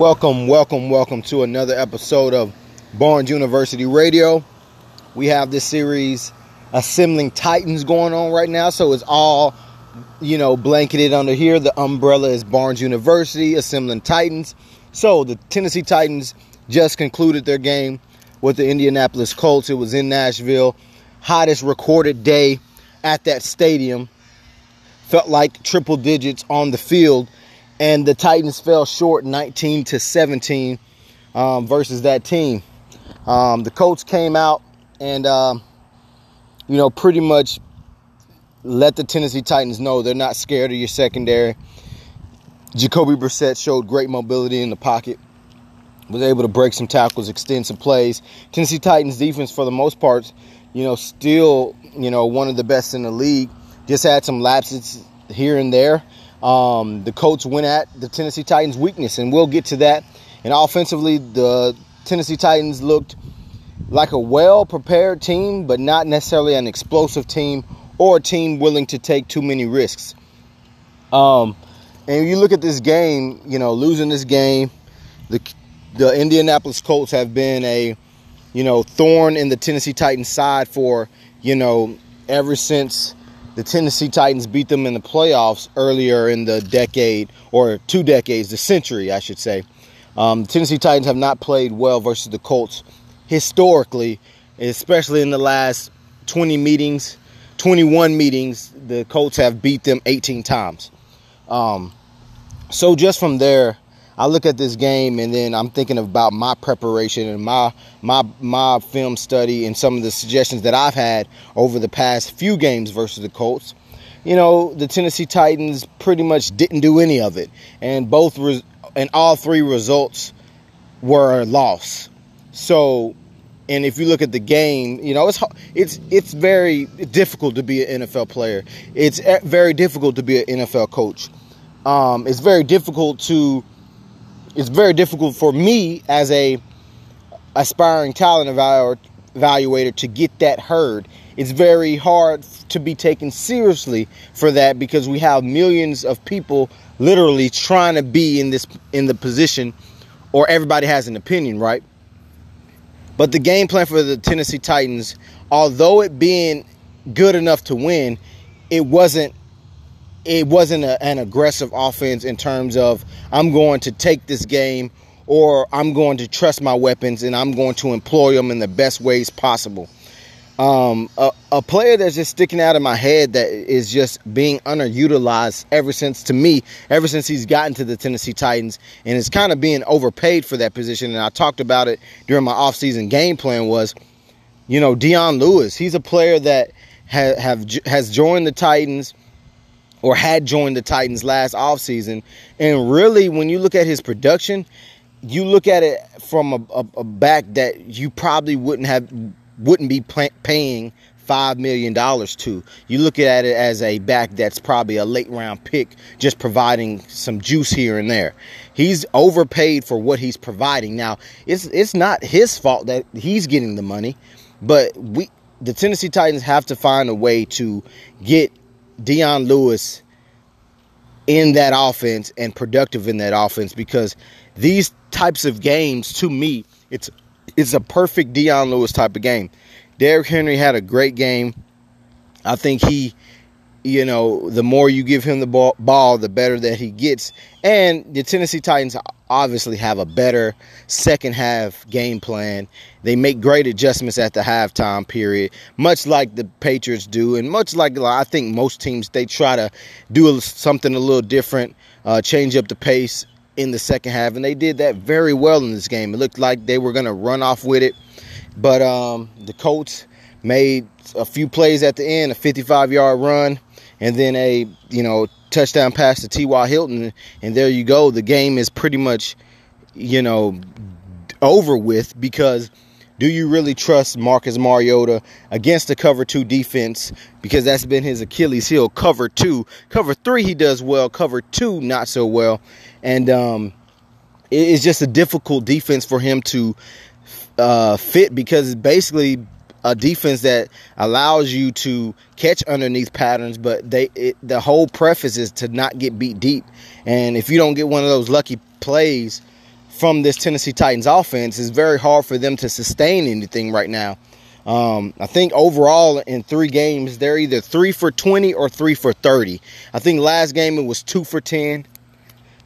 Welcome, welcome, welcome to another episode of Barnes University Radio. We have this series, Assembling Titans, going on right now. So it's all, you know, blanketed under here. The umbrella is Barnes University, Assembling Titans. So the Tennessee Titans just concluded their game with the Indianapolis Colts. It was in Nashville. Hottest recorded day at that stadium. Felt like triple digits on the field and the Titans fell short 19 to 17 um, versus that team. Um, the Colts came out and um, you know pretty much let the Tennessee Titans know they're not scared of your secondary. Jacoby Brissett showed great mobility in the pocket, was able to break some tackles, extend some plays. Tennessee Titans defense, for the most part, you know, still you know one of the best in the league. Just had some lapses here and there. Um, the Colts went at the Tennessee Titans' weakness, and we'll get to that. And offensively, the Tennessee Titans looked like a well prepared team, but not necessarily an explosive team or a team willing to take too many risks. Um, and you look at this game, you know, losing this game, the the Indianapolis Colts have been a, you know, thorn in the Tennessee Titans side for, you know, ever since the Tennessee Titans beat them in the playoffs earlier in the decade or two decades, the century, I should say. Um, the Tennessee Titans have not played well versus the Colts historically, especially in the last 20 meetings, 21 meetings. The Colts have beat them 18 times. Um, so just from there, I look at this game and then I'm thinking about my preparation and my my my film study and some of the suggestions that I've had over the past few games versus the Colts. You know, the Tennessee Titans pretty much didn't do any of it, and both res- and all three results were a loss. So, and if you look at the game, you know it's it's it's very difficult to be an NFL player. It's very difficult to be an NFL coach. Um, it's very difficult to it's very difficult for me as a aspiring talent evaluator to get that heard. It's very hard to be taken seriously for that because we have millions of people literally trying to be in this in the position or everybody has an opinion, right? But the game plan for the Tennessee Titans, although it being good enough to win, it wasn't it wasn't a, an aggressive offense in terms of I'm going to take this game or I'm going to trust my weapons and I'm going to employ them in the best ways possible. Um, a, a, player that's just sticking out of my head that is just being underutilized ever since, to me, ever since he's gotten to the Tennessee Titans and is kind of being overpaid for that position. And I talked about it during my offseason game plan was, you know, Dion Lewis. He's a player that ha- have has joined the Titans – or had joined the Titans last offseason. And really, when you look at his production, you look at it from a, a, a back that you probably wouldn't have wouldn't be paying five million dollars to. You look at it as a back that's probably a late round pick, just providing some juice here and there. He's overpaid for what he's providing. Now, it's it's not his fault that he's getting the money, but we the Tennessee Titans have to find a way to get Dion Lewis in that offense and productive in that offense because these types of games to me it's it's a perfect Dion Lewis type of game. Derrick Henry had a great game. I think he you know, the more you give him the ball, ball, the better that he gets. And the Tennessee Titans obviously have a better second half game plan. They make great adjustments at the halftime period, much like the Patriots do, and much like I think most teams they try to do something a little different, uh, change up the pace in the second half, and they did that very well in this game. It looked like they were going to run off with it, but um, the Colts made a few plays at the end, a 55 yard run and then a you know touchdown pass to T.Y. Hilton, and there you go. The game is pretty much you know over with because do you really trust Marcus Mariota against the cover two defense? Because that's been his Achilles heel. Cover two, cover three, he does well. Cover two, not so well. And um, it's just a difficult defense for him to uh, fit because basically a defense that allows you to catch underneath patterns, but they it, the whole preface is to not get beat deep. And if you don't get one of those lucky plays from this Tennessee Titans offense, it's very hard for them to sustain anything right now. Um, I think overall in three games, they're either three for 20 or three for 30. I think last game it was two for 10.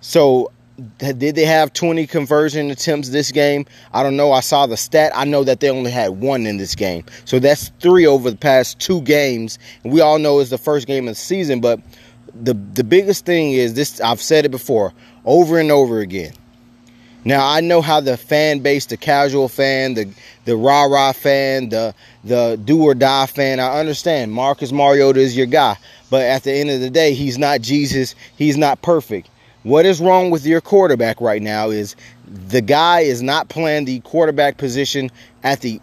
So did they have 20 conversion attempts this game? I don't know. I saw the stat. I know that they only had one in this game. So that's three over the past two games. And we all know it's the first game of the season, but the the biggest thing is this I've said it before over and over again. Now I know how the fan base, the casual fan, the the rah rah fan, the the do or die fan. I understand Marcus Mariota is your guy, but at the end of the day, he's not Jesus. He's not perfect. What is wrong with your quarterback right now is the guy is not playing the quarterback position at the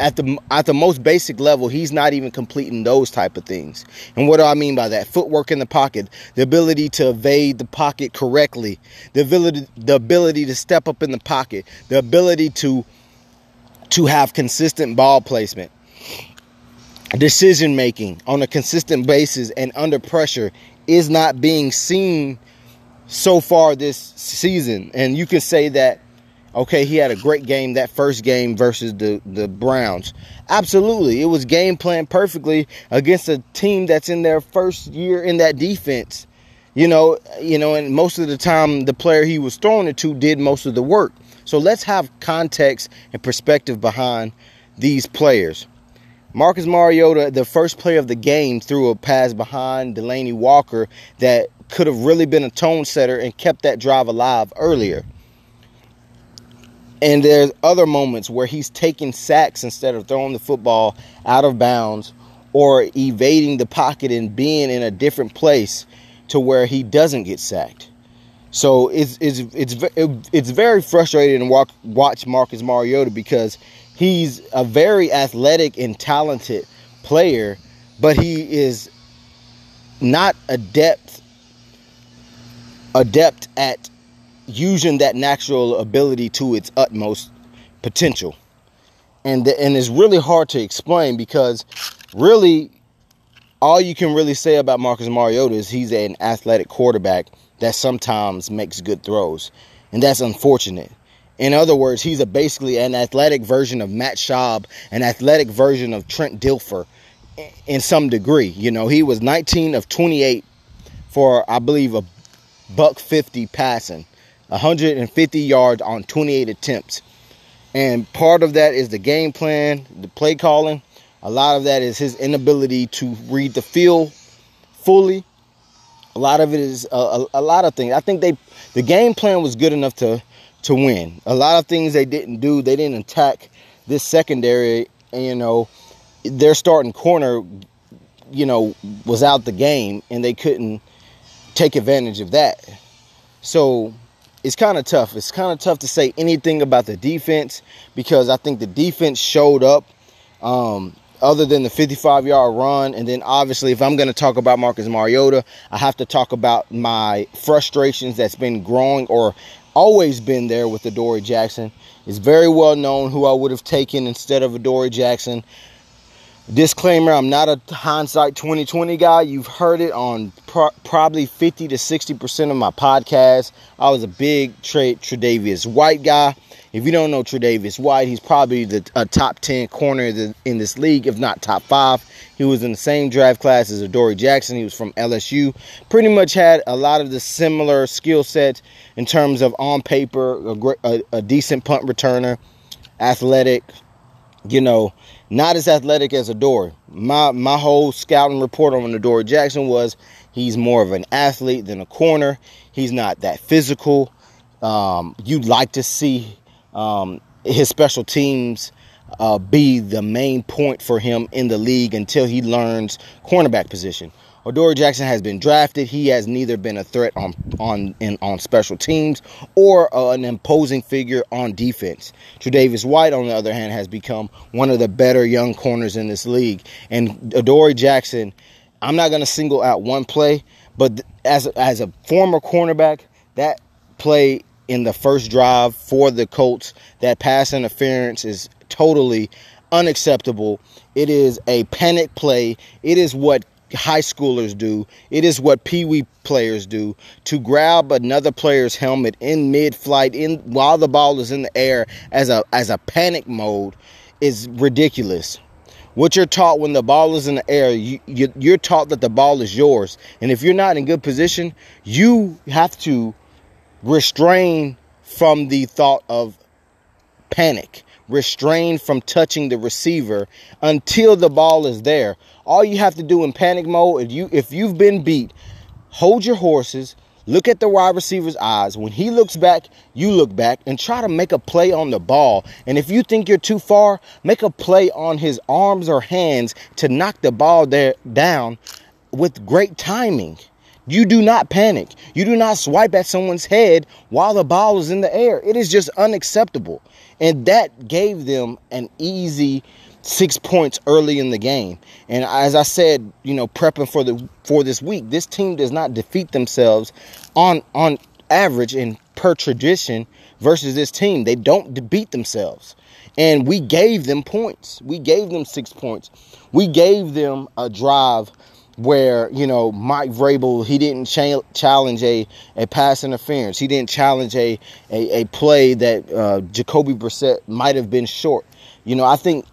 at the at the most basic level. He's not even completing those type of things. And what do i mean by that? Footwork in the pocket the ability to evade the pocket correctly the ability the ability to step up in the pocket the ability to to have consistent ball placement decision making on a consistent basis and under pressure is not being seen so far this season. And you can say that, okay, he had a great game that first game versus the, the Browns. Absolutely. It was game plan perfectly against a team that's in their first year in that defense. You know, you know, and most of the time the player he was throwing it to did most of the work. So let's have context and perspective behind these players. Marcus Mariota, the first play of the game, threw a pass behind Delanie Walker that could have really been a tone setter and kept that drive alive earlier. And there's other moments where he's taking sacks instead of throwing the football out of bounds or evading the pocket and being in a different place to where he doesn't get sacked. So it's it's it's it's very frustrating to watch Marcus Mariota because he's a very athletic and talented player, but he is not adept adept at using that natural ability to its utmost potential. And the, and it's really hard to explain because really all you can really say about Marcus Mariota is he's an athletic quarterback that sometimes makes good throws. And that's unfortunate. In other words, he's a basically an athletic version of Matt Schaub, an athletic version of Trent Dilfer in some degree. You know, he was 19 of 28 for I believe a buck 50 passing, 150 yards on 28 attempts. And part of that is the game plan, the play calling. A lot of that is his inability to read the field fully. A lot of it is a, a, a lot of things. I think they the game plan was good enough to to win. A lot of things they didn't do. They didn't attack this secondary. And, you know, their starting corner, you know, was out the game, and they couldn't take advantage of that. So it's kind of tough. It's kind of tough to say anything about the defense because I think the defense showed up. Um, other than the 55 yard run, and then obviously, if I'm going to talk about Marcus Mariota, I have to talk about my frustrations that's been growing or always been there with Adoree Jackson. It's very well known who I would have taken instead of Adoree Jackson. Disclaimer, I'm not a hindsight 2020 guy. You've heard it on pro- probably 50 to 60% of my podcast. I was a big trade Tre'Davious White guy. If you don't know Tre'Davious White, he's probably the a top 10 corner in this league, if not top 5. He was in the same draft class as Adoree Jackson. He was from LSU. Pretty much had a lot of the similar skill sets in terms of on paper, a, a, a decent punt returner, athletic, you know, not as athletic as Adoree. My my whole scouting report on Adoree Jackson was he's more of an athlete than a corner. He's not that physical. Um, you'd like to see um, his special teams uh, be the main point for him in the league until he learns cornerback position. Adoree Jackson has been drafted. He has neither been a threat on on in, on special teams or uh, an imposing figure on defense. Tre'Davious White, on the other hand, has become one of the better young corners in this league. And Adoree Jackson, I'm not going to single out one play, but as as a former cornerback, that play in the first drive for the Colts, that pass interference is totally unacceptable. It is a panic play. It is what high schoolers do. It is what pee wee players do to grab another player's helmet in mid flight in while the ball is in the air as a as a panic mode is ridiculous. What you're taught when the ball is in the air, you, you, you're taught that the ball is yours. And if you're not in good position, you have to restrain from the thought of panic, restrain from touching the receiver until the ball is there. All you have to do in panic mode, if you if you've been beat, hold your horses, look at the wide receiver's eyes. When he looks back, you look back and try to make a play on the ball. And if you think you're too far, make a play on his arms or hands to knock the ball there down with great timing. You do not panic. You do not swipe at someone's head while the ball is in the air. It is just unacceptable. And that gave them an easy six points early in the game. And as I said, you know, prepping for the for this week, this team does not defeat themselves on on average and per tradition versus this team. They don't beat themselves. And we gave them points. We gave them six points. We gave them a drive where you know Mike Vrabel he didn't cha- challenge a, a pass interference. He didn't challenge a a, a play that uh, Jacoby Brissett might have been short. You know, I think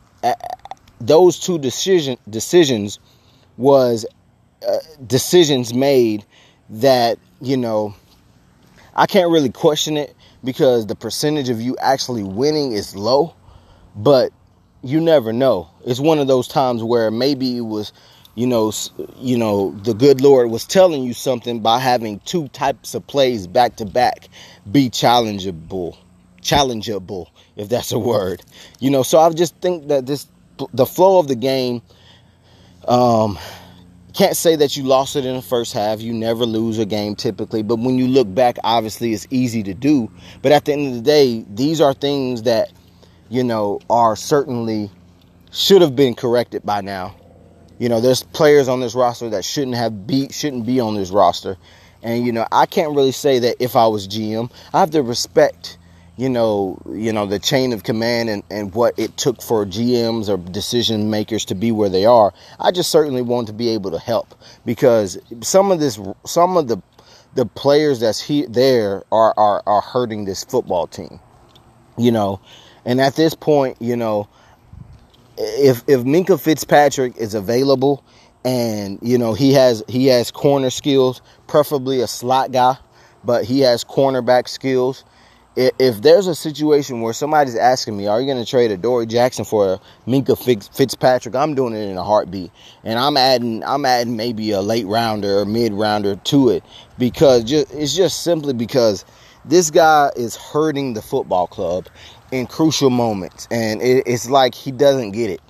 those two decision decisions was uh, decisions made that you know I can't really question it because the percentage of you actually winning is low, but you never know. It's one of those times where maybe it was you know, you know, the good Lord was telling you something by having two types of plays back to back be challengeable, challengeable, if that's a word. You know, so I just think that this the flow of the game um can't say that you lost it in the first half. You never lose a game typically, but when you look back, obviously it's easy to do. But at the end of the day, these are things that you know are certainly should have been corrected by now you know, there's players on this roster that shouldn't have be shouldn't be on this roster. And you know, I can't really say that if I was GM, I have to respect, you know, you know, the chain of command and, and what it took for GMs or decision makers to be where they are. I just certainly want to be able to help because some of this some of the the players that's he, there are, are are hurting this football team. You know, and at this point, you know, if if Minkah Fitzpatrick is available and you know he has he has corner skills, preferably a slot guy, but he has cornerback skills. If there's a situation where somebody's asking me, "Are you going to trade Adoree Jackson for a Minkah Fitzpatrick?" I'm doing it in a heartbeat, and I'm adding I'm adding maybe a late rounder or mid rounder to it because just, it's just simply because this guy is hurting the football club in crucial moments, and it, it's like he doesn't get it,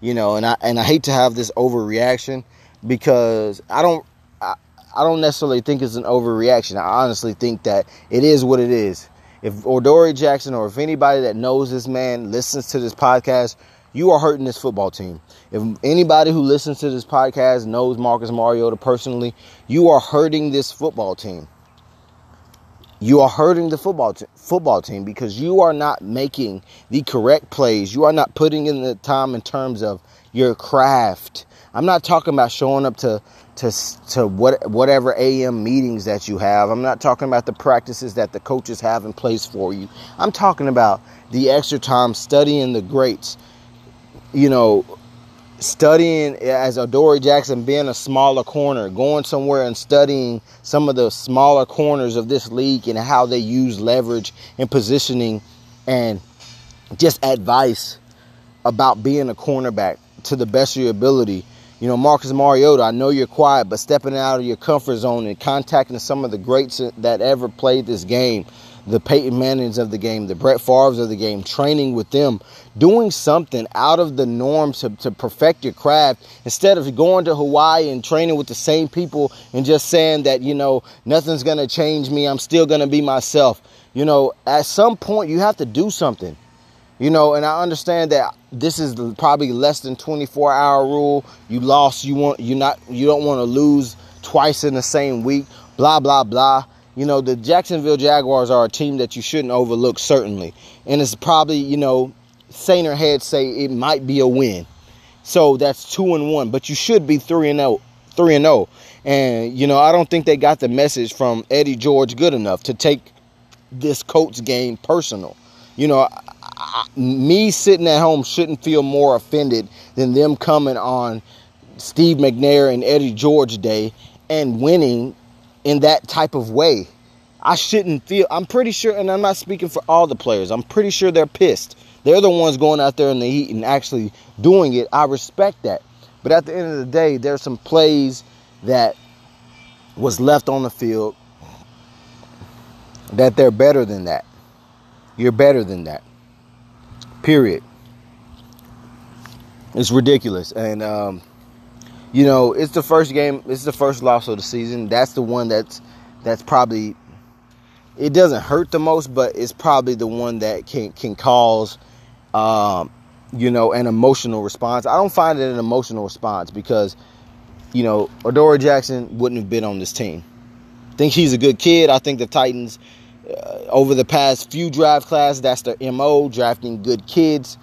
you know. And I and I hate to have this overreaction because I don't I, I don't necessarily think it's an overreaction. I honestly think that it is what it is. If Adoree Jackson or if anybody that knows this man listens to this podcast, you are hurting this football team. If anybody who listens to this podcast knows Marcus Mariota personally, you are hurting this football team you are hurting the football t- football team because you are not making the correct plays. You are not putting in the time in terms of your craft. I'm not talking about showing up to to to what whatever AM meetings that you have. I'm not talking about the practices that the coaches have in place for you. I'm talking about the extra time studying the greats. You know, studying as Adoree Jackson being a smaller corner, going somewhere and studying some of the smaller corners of this league and how they use leverage and positioning and just advice about being a cornerback to the best of your ability. You know, Marcus Mariota, I know you're quiet, but stepping out of your comfort zone and contacting some of the greats that ever played this game the Peyton Mannings of the game, the Brett Favres of the game, training with them, doing something out of the norm to, to perfect your craft instead of going to Hawaii and training with the same people and just saying that, you know, nothing's going to change me. I'm still going to be myself. You know, at some point you have to do something. You know, and I understand that this is probably less than 24 hour rule. You lost, you want you not you don't want to lose twice in the same week, blah blah blah. You know, the Jacksonville Jaguars are a team that you shouldn't overlook, certainly. And it's probably, you know, saner heads say it might be a win. So that's two and one, but you should be three and out, three and zero. And you know, I don't think they got the message from Eddie George good enough to take this Colts game personal. You know, I, me sitting at home shouldn't feel more offended than them coming on Steve McNair and Eddie George Day and winning in that type of way. I shouldn't feel. I'm pretty sure, and I'm not speaking for all the players. I'm pretty sure they're pissed. They're the ones going out there in the heat and actually doing it. I respect that. But at the end of the day, there's some plays that was left on the field that they're better than that. You're better than that. Period. It's ridiculous. And, um, you know, it's the first game, it's the first loss of the season. That's the one that's that's probably it doesn't hurt the most, but it's probably the one that can can cause um, you know, an emotional response. I don't find it an emotional response because, you know, Adoree Jackson wouldn't have been on this team. I think he's a good kid. I think the Titans, uh, over the past few draft classes, that's their MO, drafting good kids,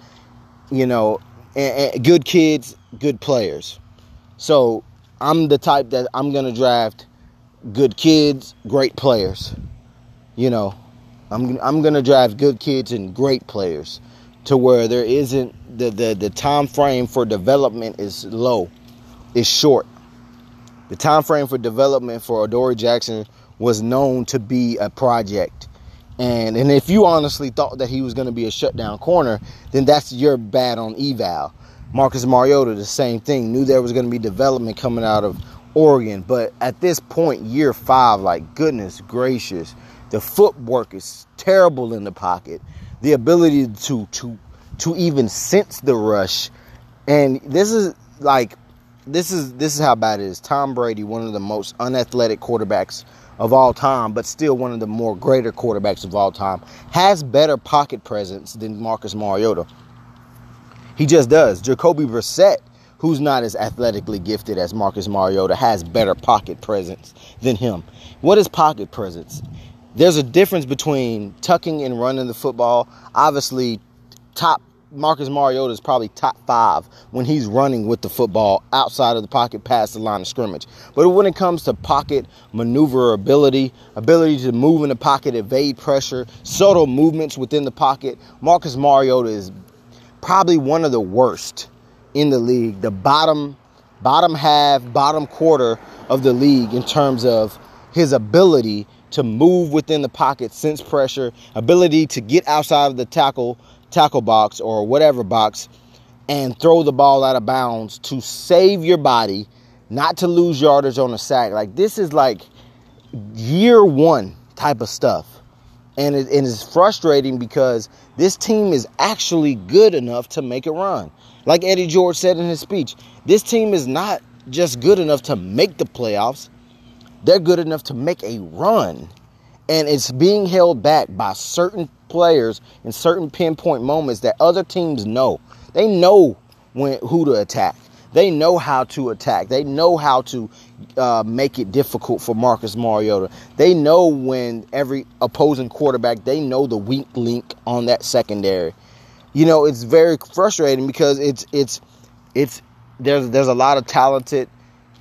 you know, and, and good kids, good players. So I'm the type that I'm going to draft good kids, great players. You know, I'm, I'm going to draft good kids and great players to where there isn't the, the, the time frame for development is low, is short. The time frame for development for Adoree Jackson was known to be a project. And and if you honestly thought that he was going to be a shutdown corner, then that's your bad on eval. Marcus Mariota, the same thing, knew there was going to be development coming out of Oregon. But at this point, year five, like goodness gracious, the footwork is terrible in the pocket the ability to to to even sense the rush. And this is like this is this is how bad it is. Tom Brady, one of the most unathletic quarterbacks of all time, but still one of the more greater quarterbacks of all time, has better pocket presence than Marcus Mariota. He just does. Jacoby Brissett, who's not as athletically gifted as Marcus Mariota, has better pocket presence than him. What is pocket presence? there's a difference between tucking and running the football. Obviously, top Marcus Mariota is probably top five when he's running with the football outside of the pocket past the line of scrimmage. But when it comes to pocket maneuverability, ability to move in the pocket, evade pressure, subtle movements within the pocket, Marcus Mariota is probably one of the worst in the league. The bottom bottom half, bottom quarter of the league in terms of his ability to move within the pocket, sense pressure, ability to get outside of the tackle tackle box or whatever box and throw the ball out of bounds to save your body, not to lose yardage on a sack. Like this is like year one type of stuff. And it, it is frustrating because this team is actually good enough to make a run. Like Eddie George said in his speech, this team is not just good enough to make the playoffs they're good enough to make a run. And it's being held back by certain players in certain pinpoint moments that other teams know. They know when who to attack. They know how to attack. They know how to uh, make it difficult for Marcus Mariota. They know when every opposing quarterback, they know the weak link on that secondary. You know, it's very frustrating because it's it's it's there's there's a lot of talented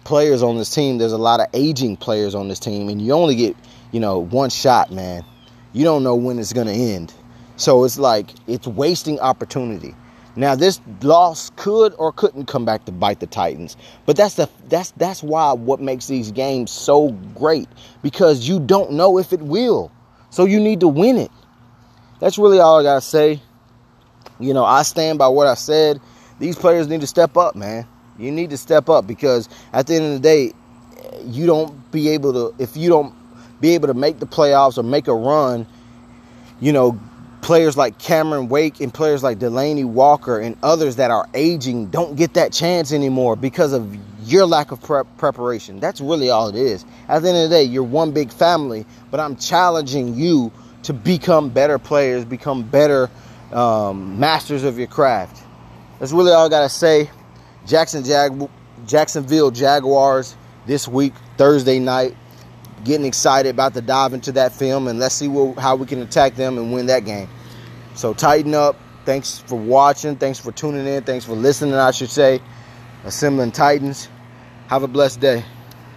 players on this team. There's a lot of aging players on this team, and you only get, you know, one shot, man. You don't know when it's going to end. So it's like it's wasting opportunity. Now this loss could or couldn't come back to bite the Titans, but that's the that's that's why what makes these games so great because you don't know if it will. So you need to win it. That's really all I got to say. You know, I stand by what I said. These players need to step up, man. You need to step up because at the end of the day, you don't be able to if you don't be able to make the playoffs or make a run, you know, players like Cameron Wake and players like Delanie Walker and others that are aging don't get that chance anymore because of your lack of prep preparation. That's really all it is. At the end of the day, you're one big family, but I'm challenging you to become better players, become better um, masters of your craft. That's really all I got to say. Jackson Jag- Jacksonville Jaguars this week, Thursday night. Getting excited about to dive into that film and let's see what, how we can attack them and win that game. So tighten up. Thanks for watching. Thanks for tuning in. Thanks for listening, I should say. Assembling Titans. Have a blessed day.